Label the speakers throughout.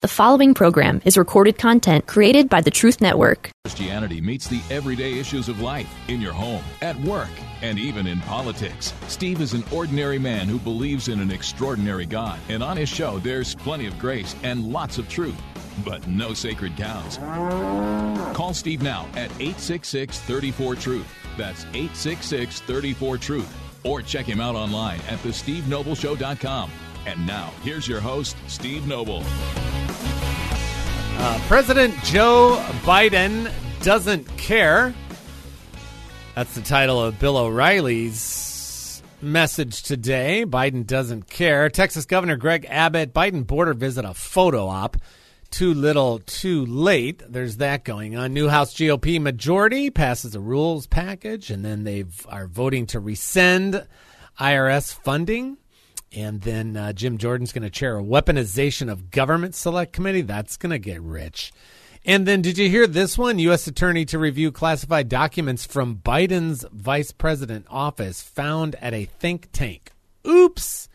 Speaker 1: The following program is recorded content created by the Truth Network.
Speaker 2: Christianity meets the everyday issues of life in your home, at work, and even in politics. Steve is an ordinary man who believes in an extraordinary God, and on his show, there's plenty of grace and lots of truth, but no sacred cows. Call Steve now at 866 34 Truth. That's 866 34 Truth. Or check him out online at thestevenobleshow.com. And now, here's your host, Steve Noble.
Speaker 3: Uh, President Joe Biden doesn't care. That's the title of Bill O'Reilly's message today. Biden doesn't care. Texas Governor Greg Abbott, Biden border visit a photo op. Too little, too late. There's that going on. New House GOP majority passes a rules package, and then they are voting to rescind IRS funding. And then uh, Jim Jordan's going to chair a weaponization of government select committee. That's going to get rich. And then, did you hear this one? U.S. Attorney to review classified documents from Biden's vice president office found at a think tank. Oops.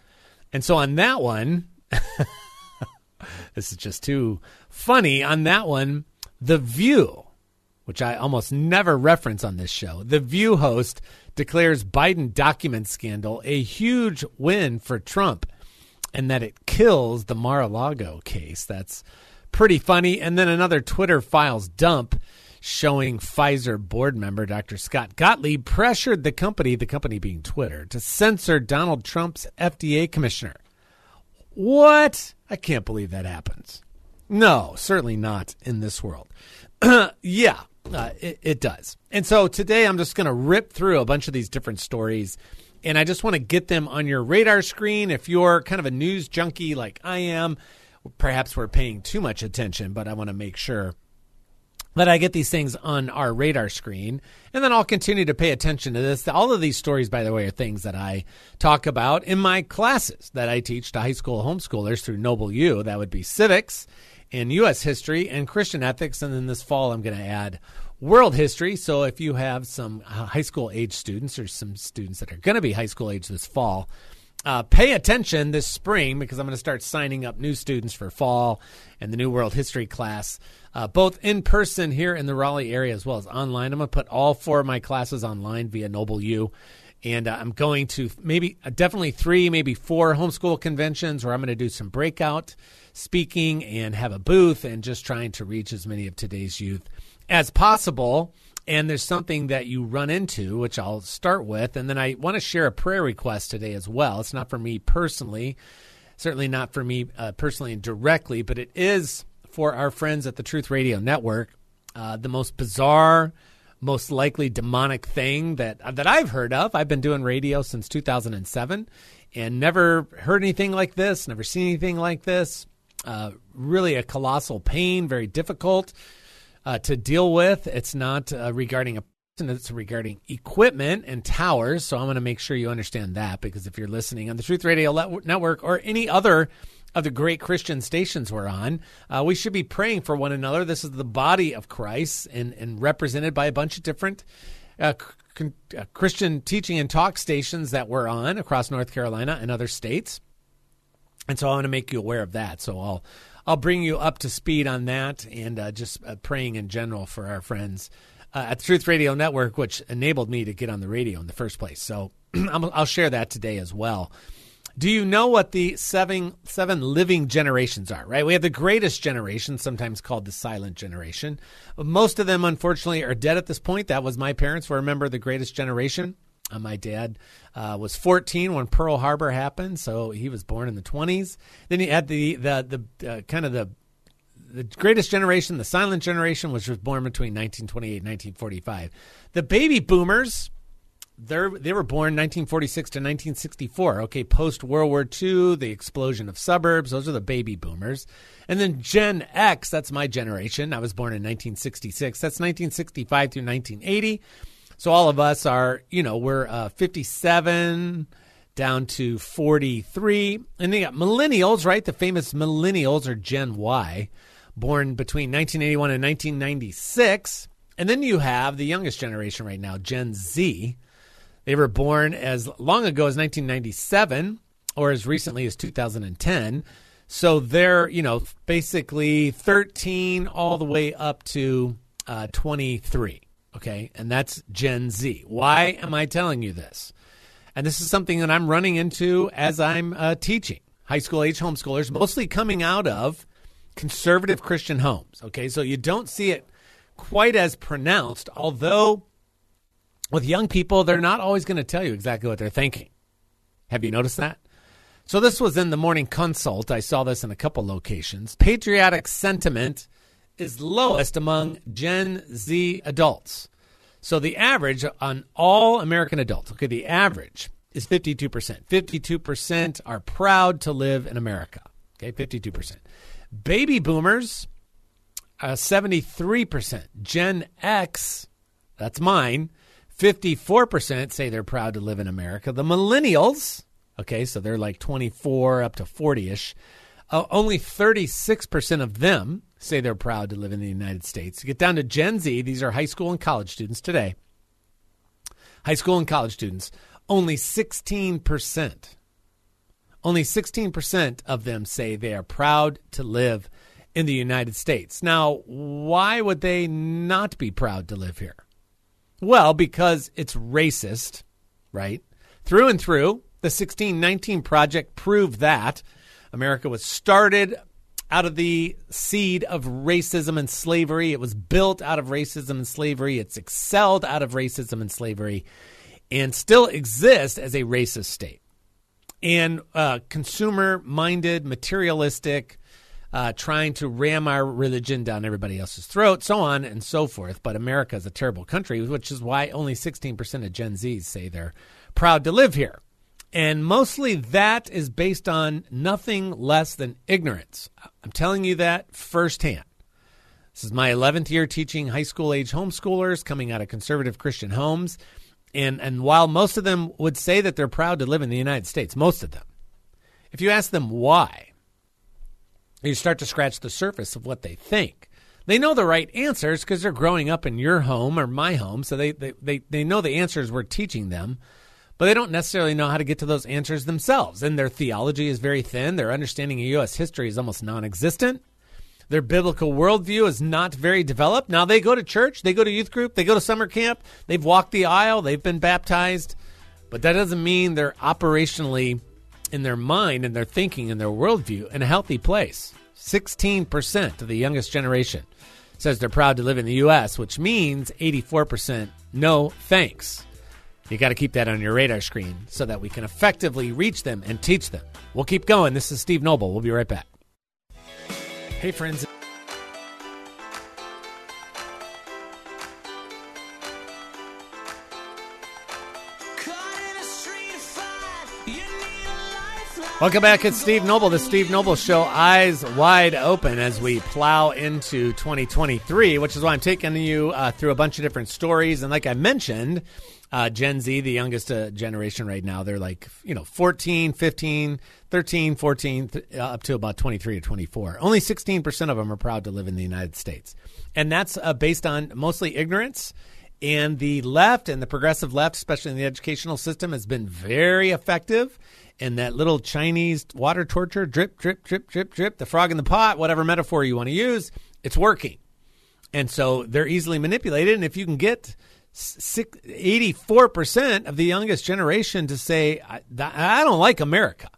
Speaker 3: And so, on that one, this is just too funny. On that one, The View, which I almost never reference on this show, The View host declares Biden document scandal a huge win for Trump and that it kills the Mar a Lago case. That's pretty funny. And then another Twitter files dump showing Pfizer board member Dr. Scott Gottlieb pressured the company, the company being Twitter, to censor Donald Trump's FDA commissioner. What? I can't believe that happens. No, certainly not in this world. yeah, uh, it, it does. And so today I'm just going to rip through a bunch of these different stories. And I just want to get them on your radar screen. If you're kind of a news junkie like I am, perhaps we're paying too much attention, but I want to make sure that I get these things on our radar screen. And then I'll continue to pay attention to this. All of these stories, by the way, are things that I talk about in my classes that I teach to high school homeschoolers through Noble U. That would be civics in U.S. history and Christian ethics. And then this fall, I'm going to add world history. So if you have some uh, high school age students or some students that are going to be high school age this fall, uh, pay attention this spring because I'm going to start signing up new students for fall and the new world history class, uh, both in person here in the Raleigh area as well as online. I'm going to put all four of my classes online via Noble U. And uh, I'm going to maybe uh, definitely three, maybe four homeschool conventions where I'm going to do some breakout speaking and have a booth and just trying to reach as many of today's youth as possible. And there's something that you run into, which I'll start with. And then I want to share a prayer request today as well. It's not for me personally, certainly not for me uh, personally and directly, but it is for our friends at the Truth Radio Network. Uh, the most bizarre, most likely demonic thing that that I've heard of. I've been doing radio since 2007 and never heard anything like this, never seen anything like this. Uh, really a colossal pain, very difficult uh, to deal with. It's not uh, regarding a person, it's regarding equipment and towers. So I'm going to make sure you understand that because if you're listening on the Truth Radio Network or any other of the great Christian stations we're on, uh, we should be praying for one another. This is the body of Christ and, and represented by a bunch of different uh, uh, Christian teaching and talk stations that we're on across North Carolina and other states. And so I want to make you aware of that. So I'll I'll bring you up to speed on that and uh, just uh, praying in general for our friends uh, at the Truth Radio Network, which enabled me to get on the radio in the first place. So I'll share that today as well. Do you know what the seven seven living generations are? Right, we have the greatest generation, sometimes called the silent generation. Most of them, unfortunately, are dead at this point. That was my parents. Were a member of the greatest generation. Uh, my dad uh, was 14 when Pearl Harbor happened, so he was born in the 20s. Then you had the the the uh, kind of the the greatest generation, the silent generation, which was born between 1928 and 1945. The baby boomers, they they were born 1946 to 1964. Okay, post World War II, the explosion of suburbs. Those are the baby boomers. And then Gen X, that's my generation. I was born in 1966. That's 1965 through 1980. So all of us are, you know, we're uh, 57 down to 43. And they got millennials, right? The famous millennials are Gen Y, born between 1981 and 1996. And then you have the youngest generation right now, Gen Z. They were born as long ago as 1997 or as recently as 2010. So they're, you know, basically 13 all the way up to uh, 23. Okay. And that's Gen Z. Why am I telling you this? And this is something that I'm running into as I'm uh, teaching high school age homeschoolers, mostly coming out of conservative Christian homes. Okay. So you don't see it quite as pronounced, although with young people, they're not always going to tell you exactly what they're thinking. Have you noticed that? So this was in the morning consult. I saw this in a couple locations. Patriotic sentiment is lowest among Gen Z adults. So the average on all American adults, okay, the average is 52%. 52% are proud to live in America. Okay, 52%. Baby boomers, uh, 73%. Gen X, that's mine, 54% say they're proud to live in America. The millennials, okay, so they're like 24 up to 40 ish, uh, only 36% of them say they're proud to live in the United States. You get down to Gen Z, these are high school and college students today. High school and college students, only 16%. Only 16% of them say they are proud to live in the United States. Now, why would they not be proud to live here? Well, because it's racist, right? Through and through. The 1619 Project proved that. America was started out of the seed of racism and slavery. It was built out of racism and slavery. It's excelled out of racism and slavery and still exists as a racist state. And uh, consumer minded, materialistic, uh, trying to ram our religion down everybody else's throat, so on and so forth. But America is a terrible country, which is why only 16% of Gen Zs say they're proud to live here. And mostly that is based on nothing less than ignorance. I'm telling you that firsthand. This is my 11th year teaching high school age homeschoolers coming out of conservative Christian homes. And, and while most of them would say that they're proud to live in the United States, most of them, if you ask them why, you start to scratch the surface of what they think. They know the right answers because they're growing up in your home or my home, so they, they, they, they know the answers we're teaching them but they don't necessarily know how to get to those answers themselves. And their theology is very thin. Their understanding of U.S. history is almost non existent. Their biblical worldview is not very developed. Now, they go to church, they go to youth group, they go to summer camp, they've walked the aisle, they've been baptized, but that doesn't mean they're operationally in their mind and their thinking and their worldview in a healthy place. 16% of the youngest generation says they're proud to live in the U.S., which means 84% no thanks. You got to keep that on your radar screen so that we can effectively reach them and teach them. We'll keep going. This is Steve Noble. We'll be right back. Hey, friends. Welcome back. It's Steve Noble, the Steve Noble Show, eyes wide open as we plow into 2023, which is why I'm taking you uh, through a bunch of different stories. And like I mentioned, uh, Gen Z, the youngest uh, generation right now, they're like, you know, 14, 15, 13, 14, th- up to about 23 or 24. Only 16% of them are proud to live in the United States. And that's uh, based on mostly ignorance. And the left and the progressive left, especially in the educational system, has been very effective in that little Chinese water torture drip, drip, drip, drip, drip, the frog in the pot, whatever metaphor you want to use, it's working. And so they're easily manipulated. And if you can get 84% of the youngest generation to say, I, I don't like America,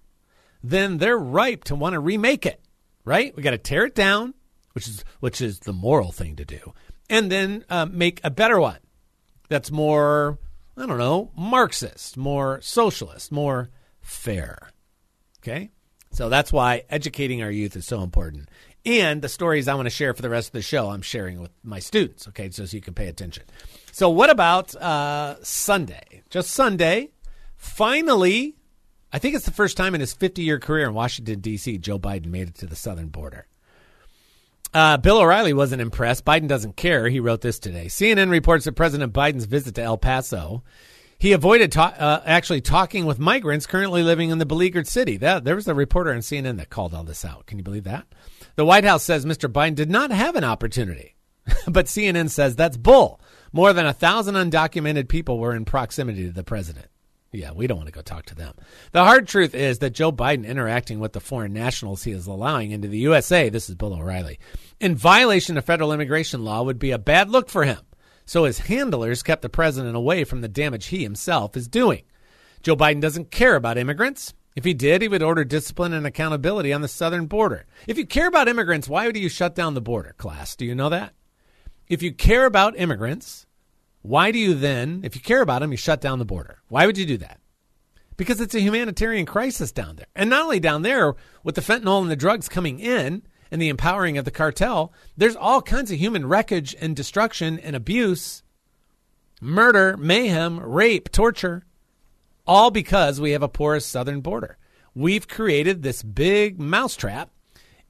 Speaker 3: then they're ripe to want to remake it, right? We got to tear it down, which is, which is the moral thing to do, and then uh, make a better one that's more, I don't know, Marxist, more socialist, more fair. Okay? So that's why educating our youth is so important. And the stories I want to share for the rest of the show, I'm sharing with my students, okay, so, so you can pay attention. So, what about uh, Sunday? Just Sunday, finally, I think it's the first time in his 50 year career in Washington, D.C., Joe Biden made it to the southern border. Uh, Bill O'Reilly wasn't impressed. Biden doesn't care. He wrote this today. CNN reports that President Biden's visit to El Paso, he avoided ta- uh, actually talking with migrants currently living in the beleaguered city. That, there was a reporter on CNN that called all this out. Can you believe that? The White House says Mr. Biden did not have an opportunity, but CNN says that's bull. More than a thousand undocumented people were in proximity to the president. Yeah, we don't want to go talk to them. The hard truth is that Joe Biden interacting with the foreign nationals he is allowing into the USA, this is Bill O'Reilly, in violation of federal immigration law would be a bad look for him. So his handlers kept the president away from the damage he himself is doing. Joe Biden doesn't care about immigrants. If he did, he would order discipline and accountability on the southern border. If you care about immigrants, why would you shut down the border, class? Do you know that? If you care about immigrants, why do you then, if you care about them, you shut down the border? Why would you do that? Because it's a humanitarian crisis down there. And not only down there, with the fentanyl and the drugs coming in and the empowering of the cartel, there's all kinds of human wreckage and destruction and abuse, murder, mayhem, rape, torture, all because we have a porous southern border. We've created this big mousetrap,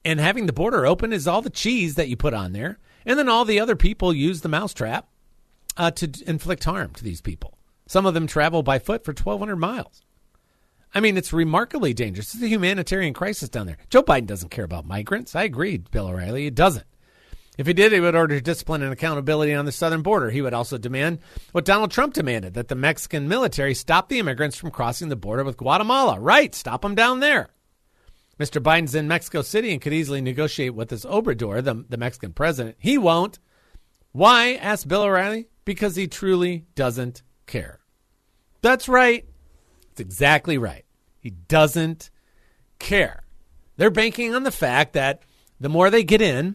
Speaker 3: and having the border open is all the cheese that you put on there. And then all the other people use the mousetrap uh, to inflict harm to these people. Some of them travel by foot for 1,200 miles. I mean, it's remarkably dangerous. It's a humanitarian crisis down there. Joe Biden doesn't care about migrants. I agree, Bill O'Reilly. He doesn't. If he did, he would order discipline and accountability on the southern border. He would also demand what Donald Trump demanded that the Mexican military stop the immigrants from crossing the border with Guatemala. Right, stop them down there. Mr. Biden's in Mexico City and could easily negotiate with this Obrador, the, the Mexican president. He won't. Why? asked Bill O'Reilly because he truly doesn't care. That's right. It's exactly right. He doesn't care. They're banking on the fact that the more they get in,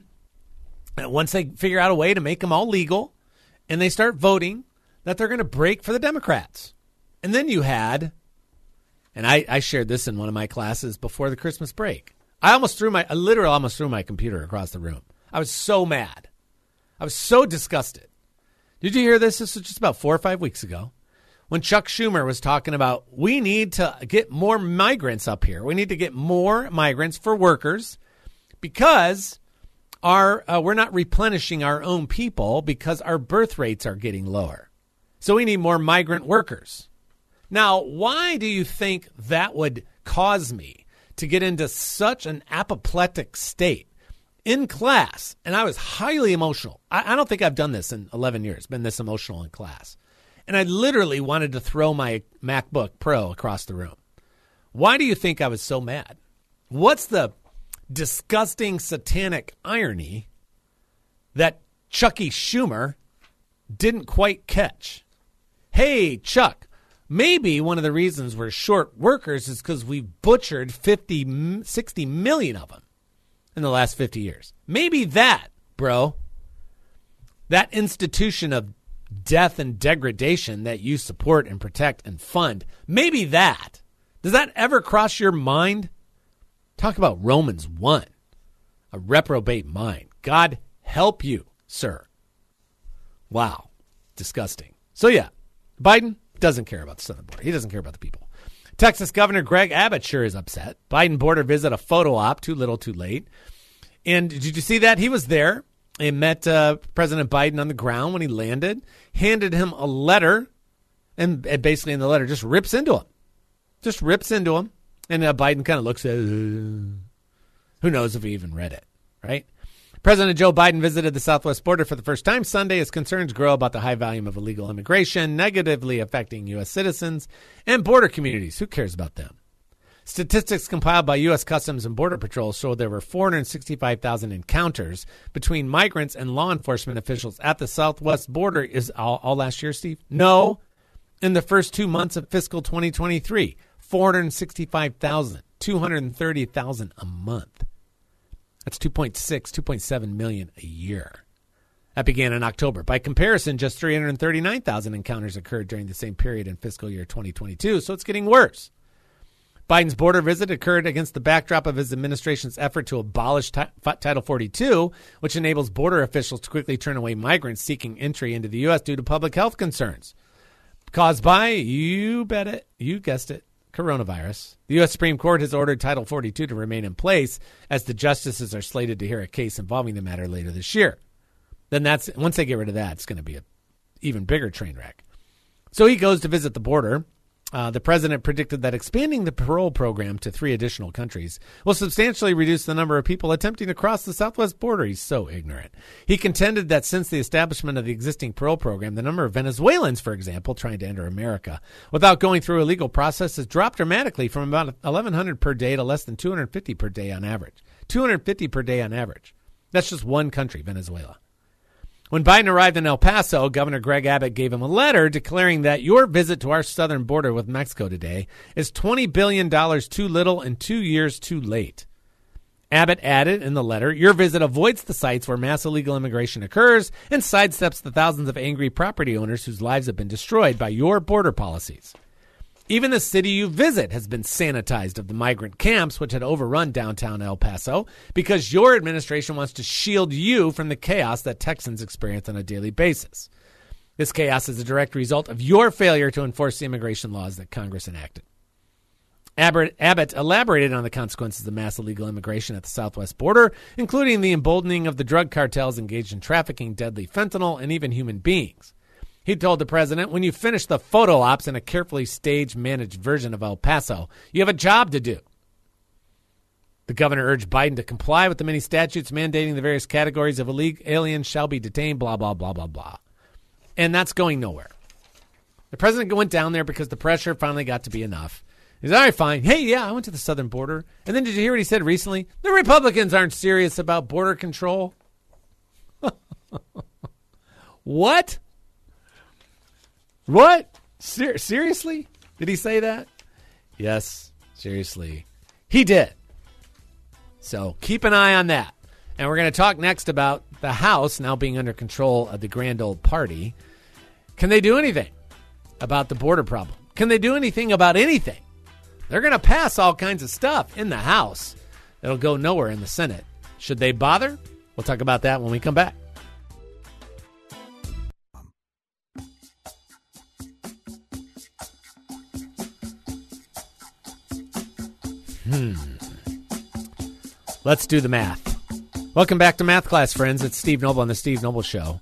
Speaker 3: once they figure out a way to make them all legal and they start voting, that they're going to break for the Democrats. And then you had, and I, I shared this in one of my classes before the Christmas break. I almost threw my, I literally almost threw my computer across the room. I was so mad. I was so disgusted. Did you hear this? This was just about four or five weeks ago when Chuck Schumer was talking about we need to get more migrants up here. We need to get more migrants for workers because our uh, we're not replenishing our own people because our birth rates are getting lower. So we need more migrant workers. Now, why do you think that would cause me to get into such an apoplectic state? in class, and I was highly emotional. I, I, don't think I've done this in 11 years, been this emotional in class. And I literally wanted to throw my MacBook Pro across the room. Why do you think I was so mad? What's the disgusting satanic irony that Chucky Schumer didn't quite catch? Hey, Chuck, maybe one of the reasons we're short workers is because we've butchered 50, 60 million of them in the last 50 years. Maybe that, bro, that institution of death and degradation that you support and protect and fund, maybe that. Does that ever cross your mind? Talk about Romans 1, a reprobate mind. God help you, sir. Wow. Disgusting. So, yeah, Biden doesn't care about the southern border. He doesn't care about the people. Texas Governor Greg Abbott sure is upset. Biden border visit a photo op, too little, too late. And did you see that? He was there and met uh, President Biden on the ground when he landed, handed him a letter, and, and, basically in the letter just rips into him. Just rips into him. And uh, Biden kind of looks at. Uh, who knows if he even read it, right? President Joe Biden visited the southwest border for the first time Sunday as concerns grow about the high volume of illegal immigration negatively affecting U.S. citizens and border communities. Who cares about them? Statistics compiled by U.S. Customs and Border Patrol show there were 465,000 encounters between migrants and law enforcement officials at the southwest border. Is all, all last year, Steve? No. In the first two months of fiscal 2023, 465,000, 230,000 a month. That's 2.6, 2.7 million a year. That began in October. By comparison, just 339,000 encounters occurred during the same period in fiscal year 2022, so it's getting worse. Biden's border visit occurred against the backdrop of his administration's effort to abolish t- Title 42, which enables border officials to quickly turn away migrants seeking entry into the U.S. due to public health concerns. Caused by, you bet it, you guessed it, coronavirus. The U.S. Supreme Court has ordered Title 42 to remain in place as the justices are slated to hear a case involving the matter later this year. Then that's once they get rid of that, it's going to be an even bigger train wreck. So he goes to visit the border Uh, the president predicted that expanding the parole program to three additional countries will substantially reduce the number of people attempting to cross the southwest border. He's so ignorant. He contended that since the establishment of the existing parole program, the number of Venezuelans, for example, trying to enter America without going through a legal process has dropped dramatically from about 1,100 per day to less than 250 per day on average. 250 per day on average. That's just one country, Venezuela. When Biden arrived in El Paso, Governor Greg Abbott gave him a letter declaring that your visit to our southern border with Mexico today is $20 billion too little and two years too late. Abbott added in the letter, Your visit avoids the sites where mass illegal immigration occurs and sidesteps the thousands of angry property owners whose lives have been destroyed by your border policies. Even the city you visit has been sanitized of the migrant camps which had overrun downtown El Paso because your administration wants to shield you from the chaos that Texans experience on a daily basis. This chaos is a direct result of your failure to enforce the immigration laws that Congress enacted. Abbott, elaborated on the consequences of mass illegal immigration at the southwest border, including the emboldening of the drug cartels engaged in trafficking deadly fentanyl and even human beings. He told the president, when you finish the photo ops in a carefully staged, managed version of El Paso, you have a job to do. The governor urged Biden to comply with the many statutes mandating the various categories of illegal aliens shall be detained, blah, blah, blah, blah, blah. And that's going nowhere. The president went down there because the pressure finally got to be enough. He's all right, fine. Hey, yeah, I went to the southern border. And then did you hear what he said recently? The Republicans aren't serious about border control. what? What? Ser- seriously? Did he say that? Yes, seriously. He did. So keep an eye on that. And we're going to talk next about the House now being under control of the grand old party. Can they do anything about the border problem? Can they do anything about anything? They're going to pass all kinds of stuff in the House. It'll go nowhere in the Senate. Should they bother? We'll talk about that when we come back. Let's do the math. Welcome back to Math Class, friends. It's Steve Noble on the Steve Noble Show.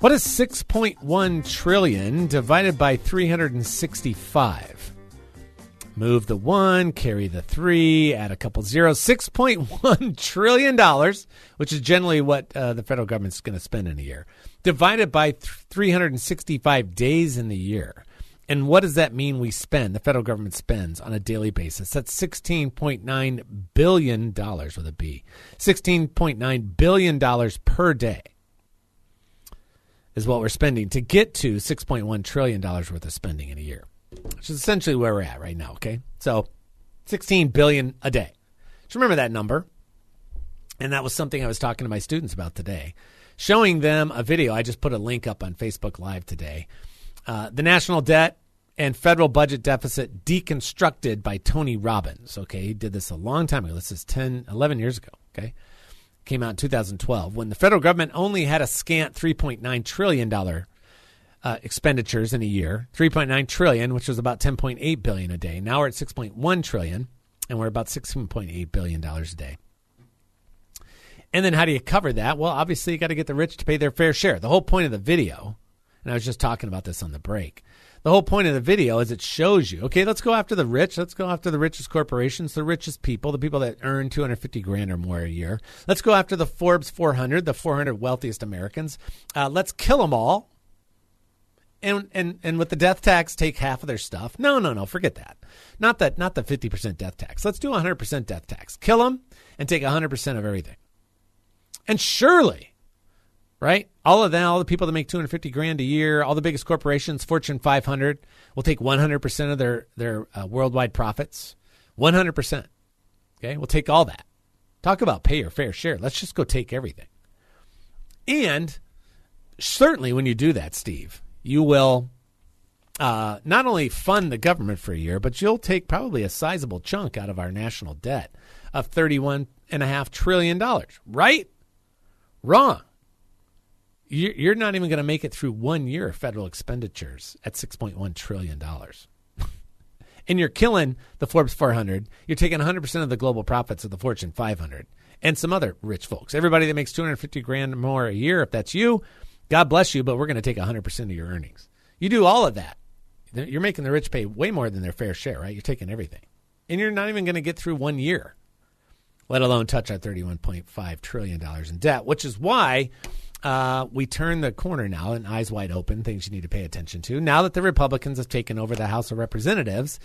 Speaker 3: What is 6.1 trillion divided by 365? Move the one, carry the three, add a couple zeros. $6.1 trillion, which is generally what uh, the federal government's going to spend in a year, divided by th- 365 days in the year. And what does that mean we spend, the federal government spends on a daily basis? That's $16.9 billion with a B. $16.9 billion per day is what we're spending to get to $6.1 trillion worth of spending in a year, which is essentially where we're at right now, okay? So 16 billion a day. Just remember that number. And that was something I was talking to my students about today, showing them a video. I just put a link up on Facebook Live today uh, the national debt and federal budget deficit deconstructed by Tony Robbins. Okay, he did this a long time ago. This is 10, 11 years ago. Okay, came out in 2012 when the federal government only had a scant 3.9 trillion dollar uh, expenditures in a year, 3.9 trillion, which was about 10.8 billion a day. Now we're at 6.1 trillion, and we're about 16.8 billion dollars a day. And then how do you cover that? Well, obviously you got to get the rich to pay their fair share. The whole point of the video and I was just talking about this on the break. The whole point of the video is it shows you, okay, let's go after the rich. Let's go after the richest corporations, the richest people, the people that earn 250 grand or more a year. Let's go after the Forbes 400, the 400 wealthiest Americans. Uh, let's kill them all. And, and and with the death tax, take half of their stuff. No, no, no, forget that. Not that, not the 50% death tax. Let's do 100% death tax. Kill them and take 100% of everything. And surely right? All of them, all the people that make 250 grand a year, all the biggest corporations, Fortune 500, will take 100% of their their uh, worldwide profits. 100%. Okay? We'll take all that. Talk about pay your fair share. Let's just go take everything. And certainly when you do that, Steve, you will uh, not only fund the government for a year, but you'll take probably a sizable chunk out of our national debt of $31.5 trillion, right? Wrong you're not even going to make it through one year of federal expenditures at $6.1 trillion. and you're killing the Forbes 400. You're taking 100% of the global profits of the Fortune 500 and some other rich folks. Everybody that makes 250 grand more a year, if that's you, God bless you, but we're going to take 100% of your earnings. You do all of that. You're making the rich pay way more than their fair share, right? You're taking everything. And you're not even going to get through one year, let alone touch our $31.5 trillion in debt, which is why uh, we turn the corner now and eyes wide open, things you need to pay attention to. Now that the Republicans have taken over the House of Representatives,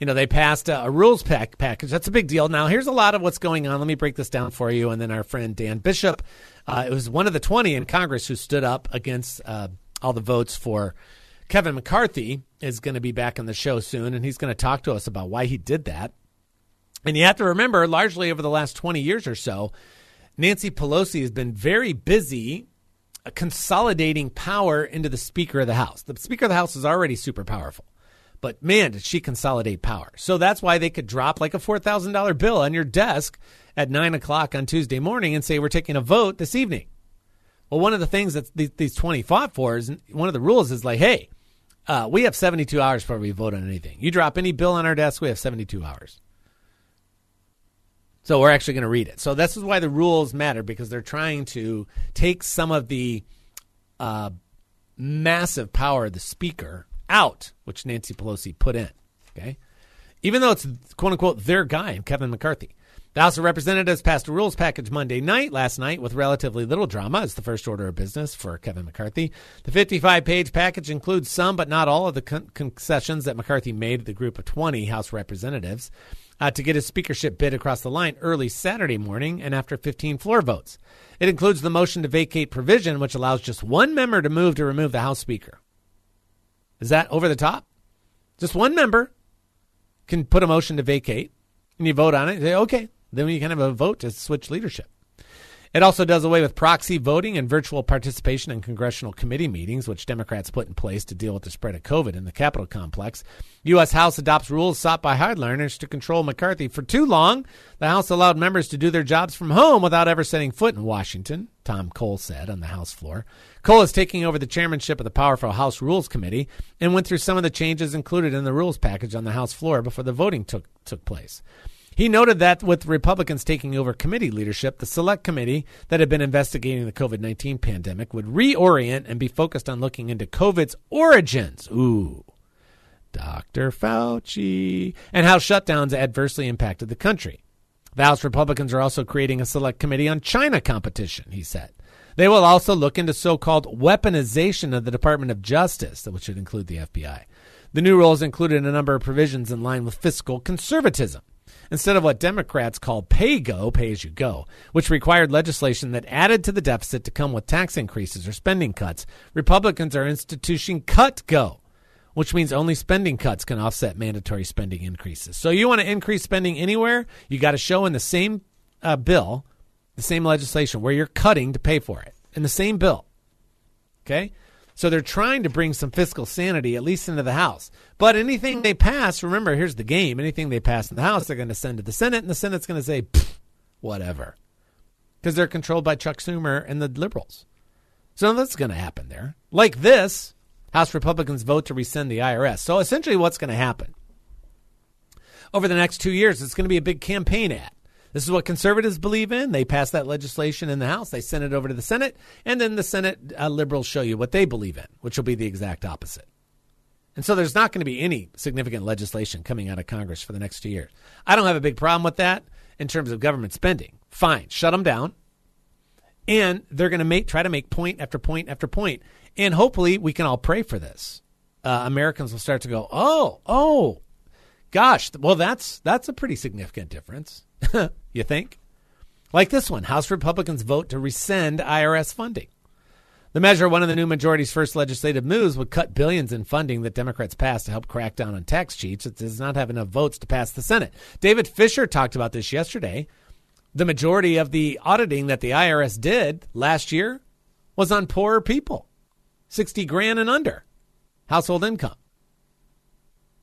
Speaker 3: you know, they passed a, a rules pack package. That's a big deal. Now, here's a lot of what's going on. Let me break this down for you. And then our friend Dan Bishop, uh, it was one of the 20 in Congress who stood up against uh, all the votes for Kevin McCarthy, is going to be back on the show soon. And he's going to talk to us about why he did that. And you have to remember, largely over the last 20 years or so, Nancy Pelosi has been very busy consolidating power into the Speaker of the House. The Speaker of the House is already super powerful. But man, did she consolidate power. So that's why they could drop like a $4,000 bill on your desk at 9 o'clock on Tuesday morning and say, We're taking a vote this evening. Well, one of the things that these 20 fought for is one of the rules is like, hey, uh, we have 72 hours before we vote on anything. You drop any bill on our desk, we have 72 hours. So we're actually going to read it. So this is why the rules matter because they're trying to take some of the uh, massive power of the speaker out, which Nancy Pelosi put in. Okay, even though it's quote unquote their guy, Kevin McCarthy. The House of Representatives passed a rules package Monday night, last night, with relatively little drama. It's the first order of business for Kevin McCarthy. The 55 page package includes some, but not all, of the con- concessions that McCarthy made to the group of 20 House representatives uh, to get his speakership bid across the line early Saturday morning and after 15 floor votes. It includes the motion to vacate provision, which allows just one member to move to remove the House Speaker. Is that over the top? Just one member can put a motion to vacate, and you vote on it. Say, okay, then you can have a vote to switch leadership. It also does away with proxy voting and virtual participation in congressional committee meetings, which Democrats put in place to deal with the spread of COVID in the Capitol complex. U.S. House adopts rules sought by hardliners to control McCarthy. For too long, the House allowed members to do their jobs from home without ever setting foot in Washington, Tom Cole said on the House floor. Cole is taking over the chairmanship of the powerful House Rules Committee and went through some of the changes included in the rules package on the House floor before the voting took, took place. He noted that with Republicans taking over committee leadership, the select committee that had been investigating the COVID 19 pandemic would reorient and be focused on looking into COVID's origins. Ooh. Dr. Fauci, and how shutdowns adversely impacted the country. The House Republicans are also creating a select committee on China competition, he said. They will also look into so called weaponization of the Department of Justice, which would include the FBI. The new rules included a number of provisions in line with fiscal conservatism instead of what Democrats call pay go, pay as you go, which required legislation that added to the deficit to come with tax increases or spending cuts. Republicans are instituting cut go, which means only spending cuts can offset mandatory spending increases. So you want to increase spending anywhere, you got to show in the same uh, bill, the same legislation where you're cutting to pay for it in the same bill. Okay? So they're trying to bring some fiscal sanity, at least into the House. But anything they pass, remember, here's the game. Anything they pass in the House, they're going to send to the Senate, and the Senate's going to say, whatever. Because they're controlled by Chuck Schumer and the liberals. So that's going to happen there. Like this, House Republicans vote to rescind the IRS. So essentially, what's going to happen? Over the next two years, it's going to be a big campaign ad. This is what conservatives believe in. They pass that legislation in the House, they send it over to the Senate, and then the Senate uh, liberals show you what they believe in, which will be the exact opposite. And so there's not going to be any significant legislation coming out of Congress for the next two years. I don't have a big problem with that in terms of government spending. Fine, shut them down. And they're going to make try to make point after point after point. And hopefully we can all pray for this. Uh, Americans will start to go, oh, oh, gosh, well that's that's a pretty significant difference. you think? Like this one House Republicans vote to rescind IRS funding. The measure, one of the new majority's first legislative moves, would cut billions in funding that Democrats passed to help crack down on tax cheats. It does not have enough votes to pass the Senate. David Fisher talked about this yesterday. The majority of the auditing that the IRS did last year was on poorer people, 60 grand and under household income.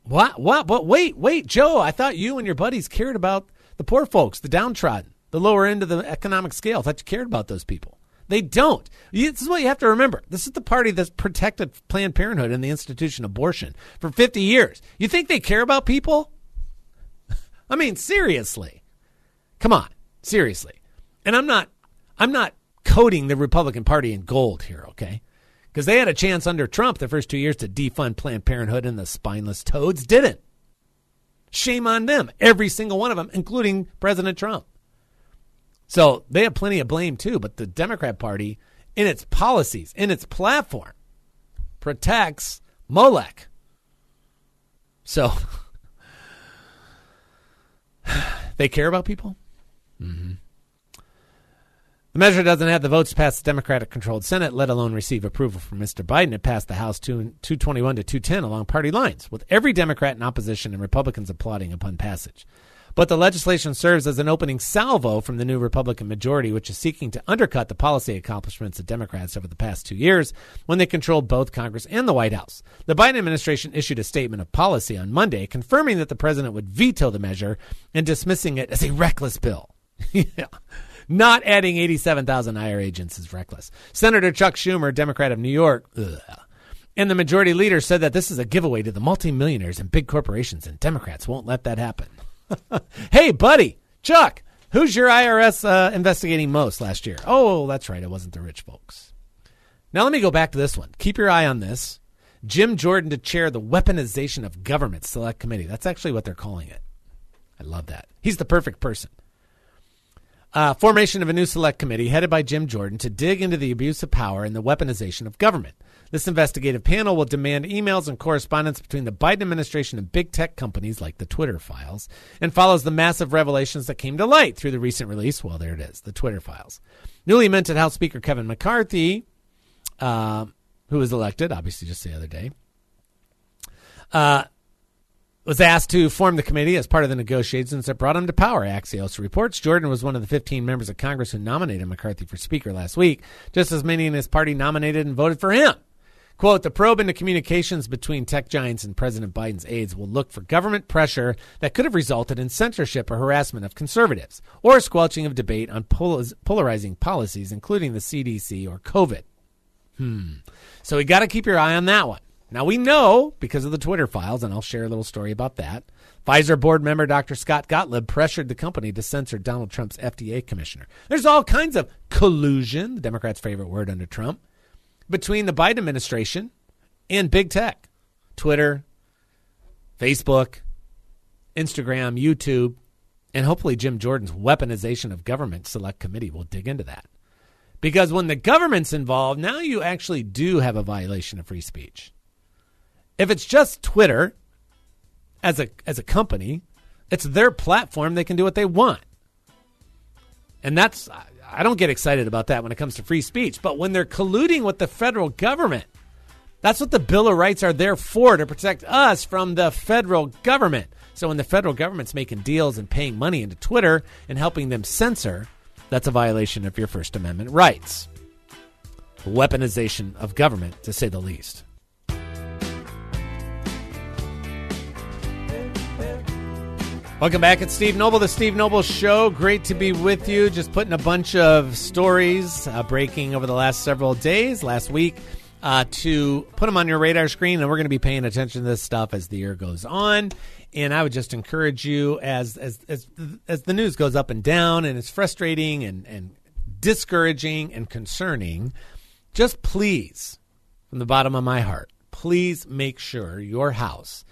Speaker 3: What? What? But wait, wait, Joe, I thought you and your buddies cared about the poor folks, the downtrodden, the lower end of the economic scale. Thought you cared about those people. They don't. This is what you have to remember. This is the party that's protected Planned Parenthood and the institution of abortion for 50 years. You think they care about people? I mean, seriously. Come on, seriously. And I'm not I'm not coating the Republican Party in gold here, okay? Because they had a chance under Trump the first two years to defund Planned Parenthood, and the spineless toads didn't. Shame on them, every single one of them, including President Trump. So they have plenty of blame too, but the Democrat Party, in its policies, in its platform, protects Molech. So they care about people? Mm-hmm. The measure doesn't have the votes to pass the Democratic controlled Senate, let alone receive approval from Mr. Biden. It passed the House 221 to 210 along party lines, with every Democrat in opposition and Republicans applauding upon passage. But the legislation serves as an opening salvo from the new Republican majority, which is seeking to undercut the policy accomplishments of Democrats over the past two years when they controlled both Congress and the White House. The Biden administration issued a statement of policy on Monday confirming that the president would veto the measure and dismissing it as a reckless bill. yeah. Not adding 87,000 IR agents is reckless. Senator Chuck Schumer, Democrat of New York, ugh, and the majority leader said that this is a giveaway to the multimillionaires and big corporations, and Democrats won't let that happen. hey, buddy, Chuck, who's your IRS uh, investigating most last year? Oh, that's right. It wasn't the rich folks. Now, let me go back to this one. Keep your eye on this. Jim Jordan to chair the Weaponization of Government Select Committee. That's actually what they're calling it. I love that. He's the perfect person. Uh, formation of a new select committee headed by Jim Jordan to dig into the abuse of power and the weaponization of government. This investigative panel will demand emails and correspondence between the Biden administration and big tech companies like the Twitter files and follows the massive revelations that came to light through the recent release. Well, there it is, the Twitter files. Newly minted House Speaker Kevin McCarthy, uh, who was elected, obviously, just the other day, uh, was asked to form the committee as part of the negotiations that brought him to power. Axios reports Jordan was one of the 15 members of Congress who nominated McCarthy for Speaker last week, just as many in his party nominated and voted for him. Quote, the probe into communications between tech giants and President Biden's aides will look for government pressure that could have resulted in censorship or harassment of conservatives or squelching of debate on polarizing policies, including the CDC or COVID. Hmm. So we got to keep your eye on that one. Now we know because of the Twitter files, and I'll share a little story about that. Pfizer board member Dr. Scott Gottlieb pressured the company to censor Donald Trump's FDA commissioner. There's all kinds of collusion, the Democrats' favorite word under Trump, between the Biden administration and big tech Twitter, Facebook, Instagram, YouTube, and hopefully Jim Jordan's weaponization of government select committee will dig into that. Because when the government's involved, now you actually do have a violation of free speech. If it's just Twitter as a as a company, it's their platform. They can do what they want. And that's I don't get excited about that when it comes to free speech. But when they're colluding with the federal government, that's what the Bill of Rights are there for to protect us from the federal government. So when the federal government's making deals and paying money into Twitter and helping them censor, that's a violation of your First Amendment rights. Weaponization of government, to say the least. Welcome back. It's Steve Noble, the Steve Noble Show. Great to be with you. Just putting a bunch of stories uh, breaking over the last several days, last week, uh, to put them on your radar screen. And we're going to be paying attention to this stuff as the year goes on. And I would just encourage you as as as, as the news goes up and down, and it's frustrating and and discouraging and concerning. Just please, from the bottom of my heart, please make sure your house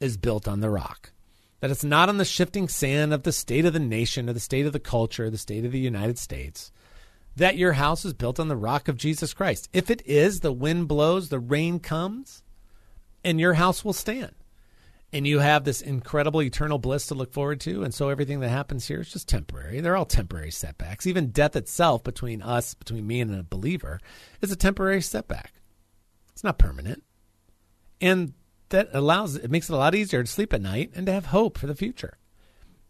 Speaker 3: is built on the rock that it's not on the shifting sand of the state of the nation or the state of the culture, or the state of the United States, that your house is built on the rock of Jesus Christ. If it is, the wind blows, the rain comes, and your house will stand. And you have this incredible eternal bliss to look forward to. And so everything that happens here is just temporary. They're all temporary setbacks. Even death itself, between us, between me and a believer, is a temporary setback. It's not permanent. And that allows it makes it a lot easier to sleep at night and to have hope for the future.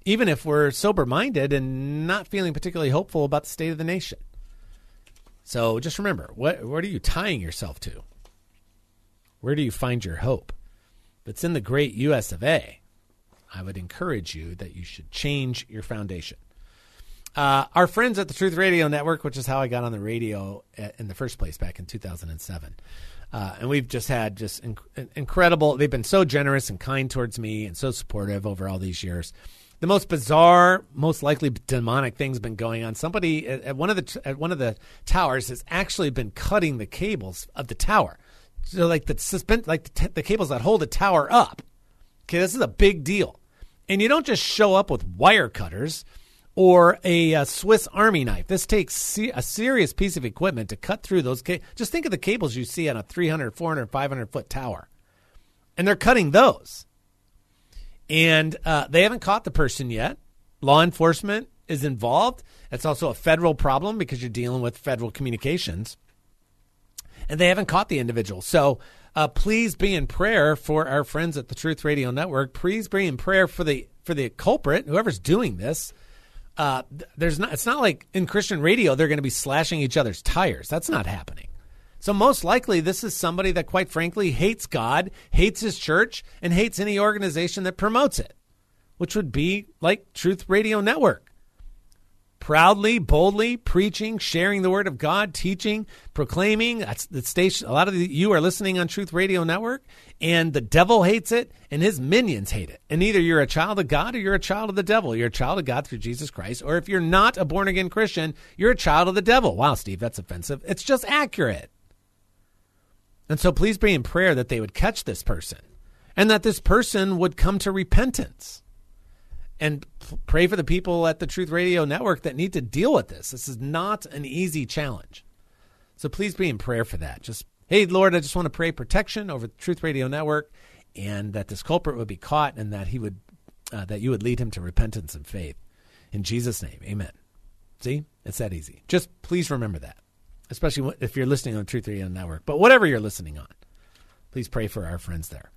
Speaker 3: Even if we're sober minded and not feeling particularly hopeful about the state of the nation. So just remember, what what are you tying yourself to? Where do you find your hope? It's in the great US of A, I would encourage you that you should change your foundation. Uh, our friends at the Truth Radio Network, which is how I got on the radio in the first place back in 2007, uh, and we've just had just inc- incredible. They've been so generous and kind towards me and so supportive over all these years. the most bizarre, most likely demonic thing's been going on. Somebody at, at one of the at one of the towers has actually been cutting the cables of the tower. So like the suspend like the, t- the cables that hold the tower up. Okay, this is a big deal. And you don't just show up with wire cutters or a, a Swiss Army knife. This takes se- a serious piece of equipment to cut through those. Ca- just think of the cables you see on a 300, 400, 500 foot tower. And they're cutting those. And uh, they haven't caught the person yet. Law enforcement is involved. It's also a federal problem because you're dealing with federal communications. And they haven't caught the individual. So uh, please be in prayer for our friends at the Truth Radio Network. Please be in prayer for the for the culprit, whoever's doing this. Uh, there's not. It's not like in Christian radio they're going to be slashing each other's tires. That's not happening. So most likely this is somebody that, quite frankly, hates God, hates His church, and hates any organization that promotes it, which would be like Truth Radio Network proudly, boldly preaching, sharing the word of God, teaching, proclaiming. That's the station. A lot of you are listening on Truth Radio Network, and the devil hates it, and his minions hate it. And either you're a child of God or you're a child of the devil. You're a child of God through Jesus Christ, or if you're not a born again Christian, you're a child of the devil. Wow, Steve, that's offensive. It's just accurate. And so please be in prayer that they would catch this person and that this person would come to repentance and pray for the people at the Truth Radio Network that need to deal with this. This is not an easy challenge. So please be in prayer for that. Just, hey, Lord, I just want to pray protection over the Truth Radio Network and that this culprit would be caught and that he would, uh, that you would lead him to repentance and faith. In Jesus' name, amen. See, it's that easy. Just please remember that, especially if you're listening on Truth Radio Network. But whatever you're listening on, please pray for our friends there.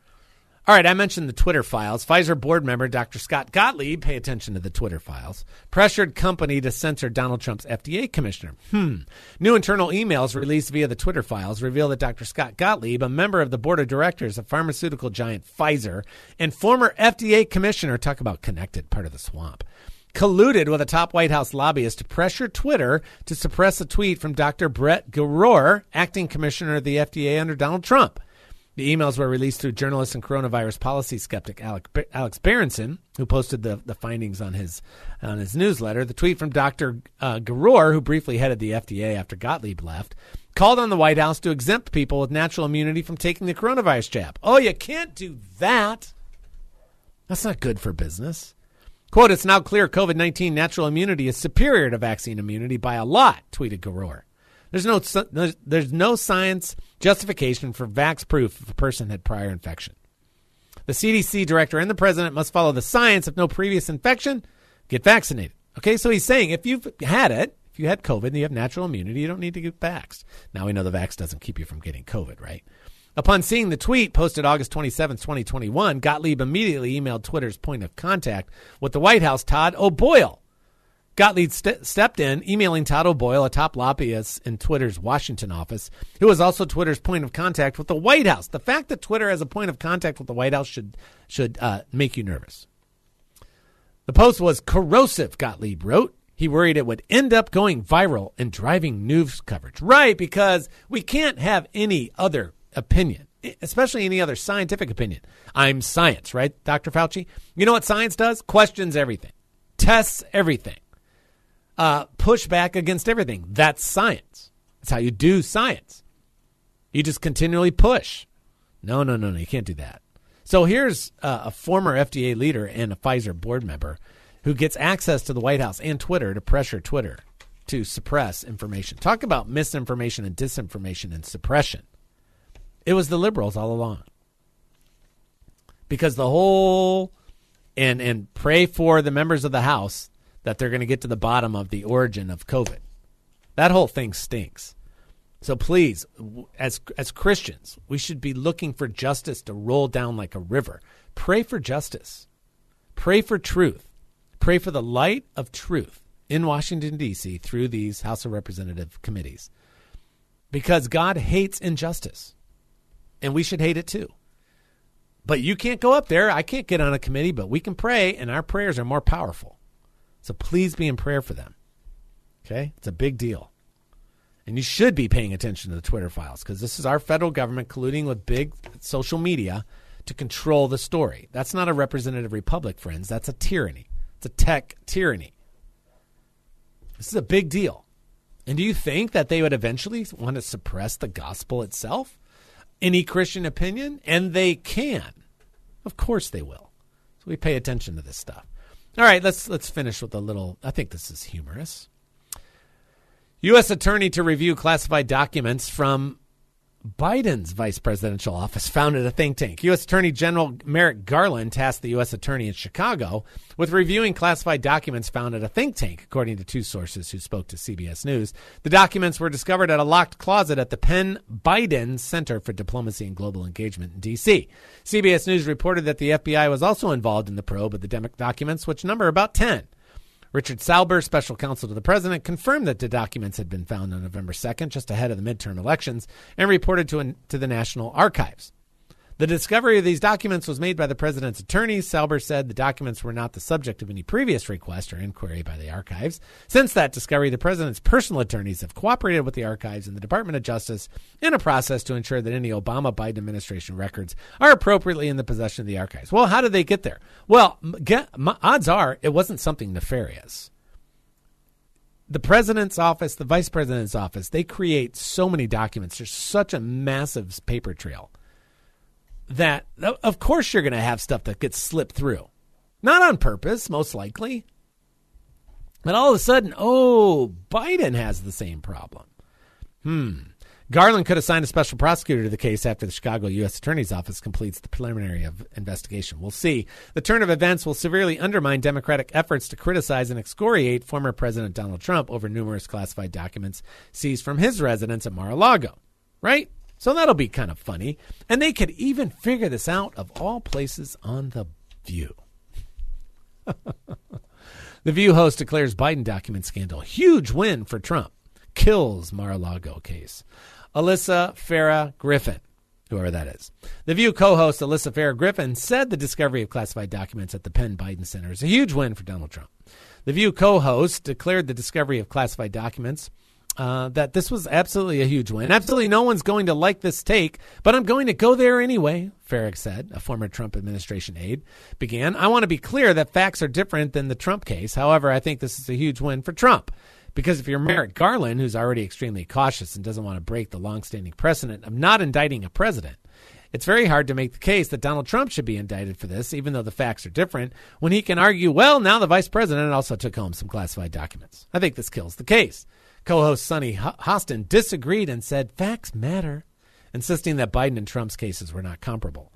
Speaker 3: All right, I mentioned the Twitter files. Pfizer board member Dr. Scott Gottlieb, pay attention to the Twitter files, pressured company to censor Donald Trump's FDA commissioner. Hmm. New internal emails released via the Twitter files reveal that Dr. Scott Gottlieb, a member of the board of directors of pharmaceutical giant Pfizer and former FDA commissioner, talk about connected, part of the swamp, colluded with a top White House lobbyist to pressure Twitter to suppress a tweet from Dr. Brett Giroir, acting commissioner of the FDA under Donald Trump. The emails were released through journalist and coronavirus policy skeptic Alex Berenson, who posted the, the findings on his on his newsletter. The tweet from Dr. Uh, Giroir, who briefly headed the FDA after Gottlieb left, called on the White House to exempt people with natural immunity from taking the coronavirus jab. Oh, you can't do that. That's not good for business. Quote, it's now clear COVID 19 natural immunity is superior to vaccine immunity by a lot, tweeted Giroir. There's no, there's no science justification for vax proof if a person had prior infection. The CDC director and the president must follow the science. of no previous infection, get vaccinated. Okay, so he's saying if you've had it, if you had COVID and you have natural immunity, you don't need to get vaxxed. Now we know the vax doesn't keep you from getting COVID, right? Upon seeing the tweet posted August 27, 2021, Gottlieb immediately emailed Twitter's point of contact with the White House, Todd O'Boyle. Gottlieb st- stepped in, emailing Todd O'Boyle, a top lobbyist in Twitter's Washington office, who was also Twitter's point of contact with the White House. The fact that Twitter has a point of contact with the White House should should uh, make you nervous. The post was corrosive, Gottlieb wrote. He worried it would end up going viral and driving news coverage. Right, because we can't have any other opinion, especially any other scientific opinion. I'm science, right, Dr. Fauci? You know what science does? Questions everything, tests everything uh, push back against everything. That's science. That's how you do science. You just continually push. No, no, no, no. You can't do that. So here's uh, a former FDA leader and a Pfizer board member who gets access to the White House and Twitter to pressure Twitter to suppress information. Talk about misinformation and disinformation and suppression. It was the liberals all along. Because the whole and and pray for the members of the House that they're going to get to the bottom of the origin of COVID. That whole thing stinks. So please, as as Christians, we should be looking for justice to roll down like a river. Pray for justice. Pray for truth. Pray for the light of truth in Washington D.C. through these House of Representative committees. Because God hates injustice. And we should hate it too. But you can't go up there. I can't get on a committee, but we can pray, and our prayers are more powerful. So please be in prayer for them. Okay? It's a big deal. And you should be paying attention to the Twitter files because this is our federal government colluding with big social media to control the story. That's not a representative republic, friends. That's a tyranny. It's a tech tyranny. This is a big deal. And do you think that they would eventually want to suppress the gospel itself? Any Christian opinion? And they can. Of course they will. So we pay attention to this stuff. All right, let's let's finish with a little I think this is humorous. US attorney to review classified documents from Biden's vice presidential office founded a think tank. U.S. Attorney General Merrick Garland tasked the U.S. Attorney in Chicago with reviewing classified documents found at a think tank, according to two sources who spoke to CBS News. The documents were discovered at a locked closet at the Penn Biden Center for Diplomacy and Global Engagement in D.C. CBS News reported that the FBI was also involved in the probe of the documents, which number about 10. Richard Sauber, special counsel to the president, confirmed that the documents had been found on November 2nd, just ahead of the midterm elections, and reported to, an, to the National Archives. The discovery of these documents was made by the president's attorneys. Sauber said the documents were not the subject of any previous request or inquiry by the archives. Since that discovery, the president's personal attorneys have cooperated with the archives and the Department of Justice in a process to ensure that any Obama Biden administration records are appropriately in the possession of the archives. Well, how did they get there? Well, get, odds are it wasn't something nefarious the president's office, the vice president's office, they create so many documents. There's such a massive paper trail that of course you're going to have stuff that gets slipped through. Not on purpose, most likely. But all of a sudden, oh, Biden has the same problem. Hmm. Garland could assign a special prosecutor to the case after the Chicago U.S. Attorney's Office completes the preliminary investigation. We'll see. The turn of events will severely undermine Democratic efforts to criticize and excoriate former President Donald Trump over numerous classified documents seized from his residence at Mar a Lago. Right? So that'll be kind of funny. And they could even figure this out, of all places, on The View. the View host declares Biden document scandal huge win for Trump. Kills Mar a Lago case. Alyssa Farah Griffin, whoever that is. The View co host Alyssa Farah Griffin said the discovery of classified documents at the Penn Biden Center is a huge win for Donald Trump. The View co host declared the discovery of classified documents uh, that this was absolutely a huge win. Absolutely no one's going to like this take, but I'm going to go there anyway, Farah said, a former Trump administration aide, began. I want to be clear that facts are different than the Trump case. However, I think this is a huge win for Trump. Because if you're Merrick Garland, who's already extremely cautious and doesn't want to break the longstanding precedent of not indicting a president, it's very hard to make the case that Donald Trump should be indicted for this, even though the facts are different, when he can argue, well, now the vice president also took home some classified documents. I think this kills the case. Co host Sunny Hostin disagreed and said facts matter, insisting that Biden and Trump's cases were not comparable.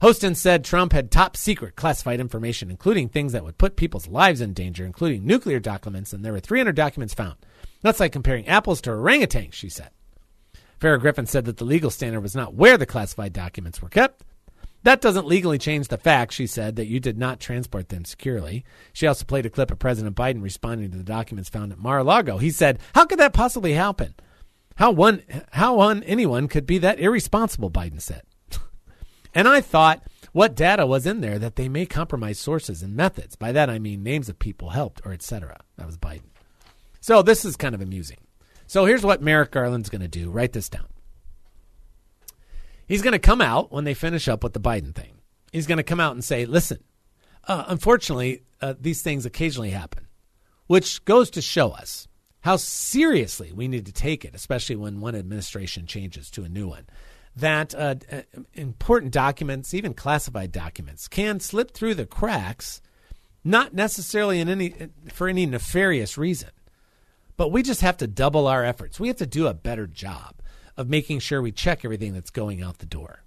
Speaker 3: Hostin said Trump had top secret classified information, including things that would put people's lives in danger, including nuclear documents, and there were 300 documents found. That's like comparing apples to orangutans, she said. Farah Griffin said that the legal standard was not where the classified documents were kept, that doesn't legally change the fact, she said, that you did not transport them securely. She also played a clip of President Biden responding to the documents found at Mar-a-Lago. He said, "How could that possibly happen? How one how one anyone could be that irresponsible?" Biden said. and I thought, what data was in there that they may compromise sources and methods? By that I mean names of people helped or etc. That was Biden. So this is kind of amusing. So here's what Merrick Garland's going to do. Write this down. He's going to come out when they finish up with the Biden thing. He's going to come out and say, listen, uh, unfortunately, uh, these things occasionally happen, which goes to show us how seriously we need to take it, especially when one administration changes to a new one. That uh, uh important documents, even classified documents, can slip through the cracks, not necessarily in any for any nefarious reason, but we just have to double our efforts. We have to do a better job of making sure we check everything that's going out the door.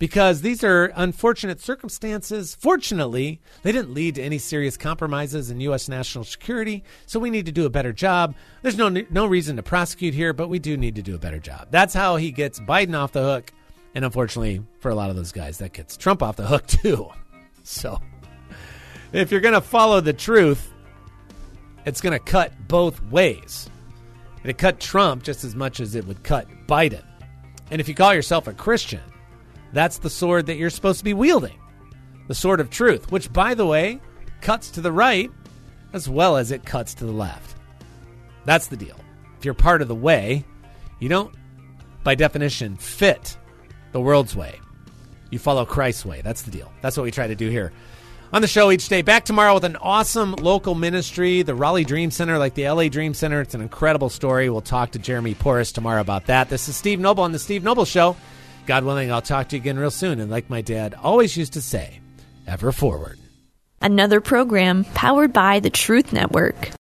Speaker 3: Because these are unfortunate circumstances. Fortunately, they didn't lead to any serious compromises in U.S. national security, so we need to do a better job. There's no, no reason to prosecute here, but we do need to do a better job. That's how he gets Biden off the hook. And unfortunately, for a lot of those guys, that gets Trump off the hook too. So, if you're going to follow the truth, it's going to cut both ways. It cut Trump just as much as it would cut Biden. And if you call yourself a Christian, that's the sword that you're supposed to be wielding the sword of truth, which, by the way, cuts to the right as well as it cuts to the left. That's the deal. If you're part of the way, you don't, by definition, fit the world's way. You follow Christ's way. That's the deal. That's what we try to do here on the show each day. Back tomorrow with an awesome local ministry, the Raleigh Dream Center, like the LA Dream Center. It's an incredible story. We'll talk to Jeremy Porras tomorrow about that. This is Steve Noble on the Steve Noble Show. God willing, I'll talk to you again real soon. And like my dad always used to say, ever forward.
Speaker 1: Another program powered by the Truth Network.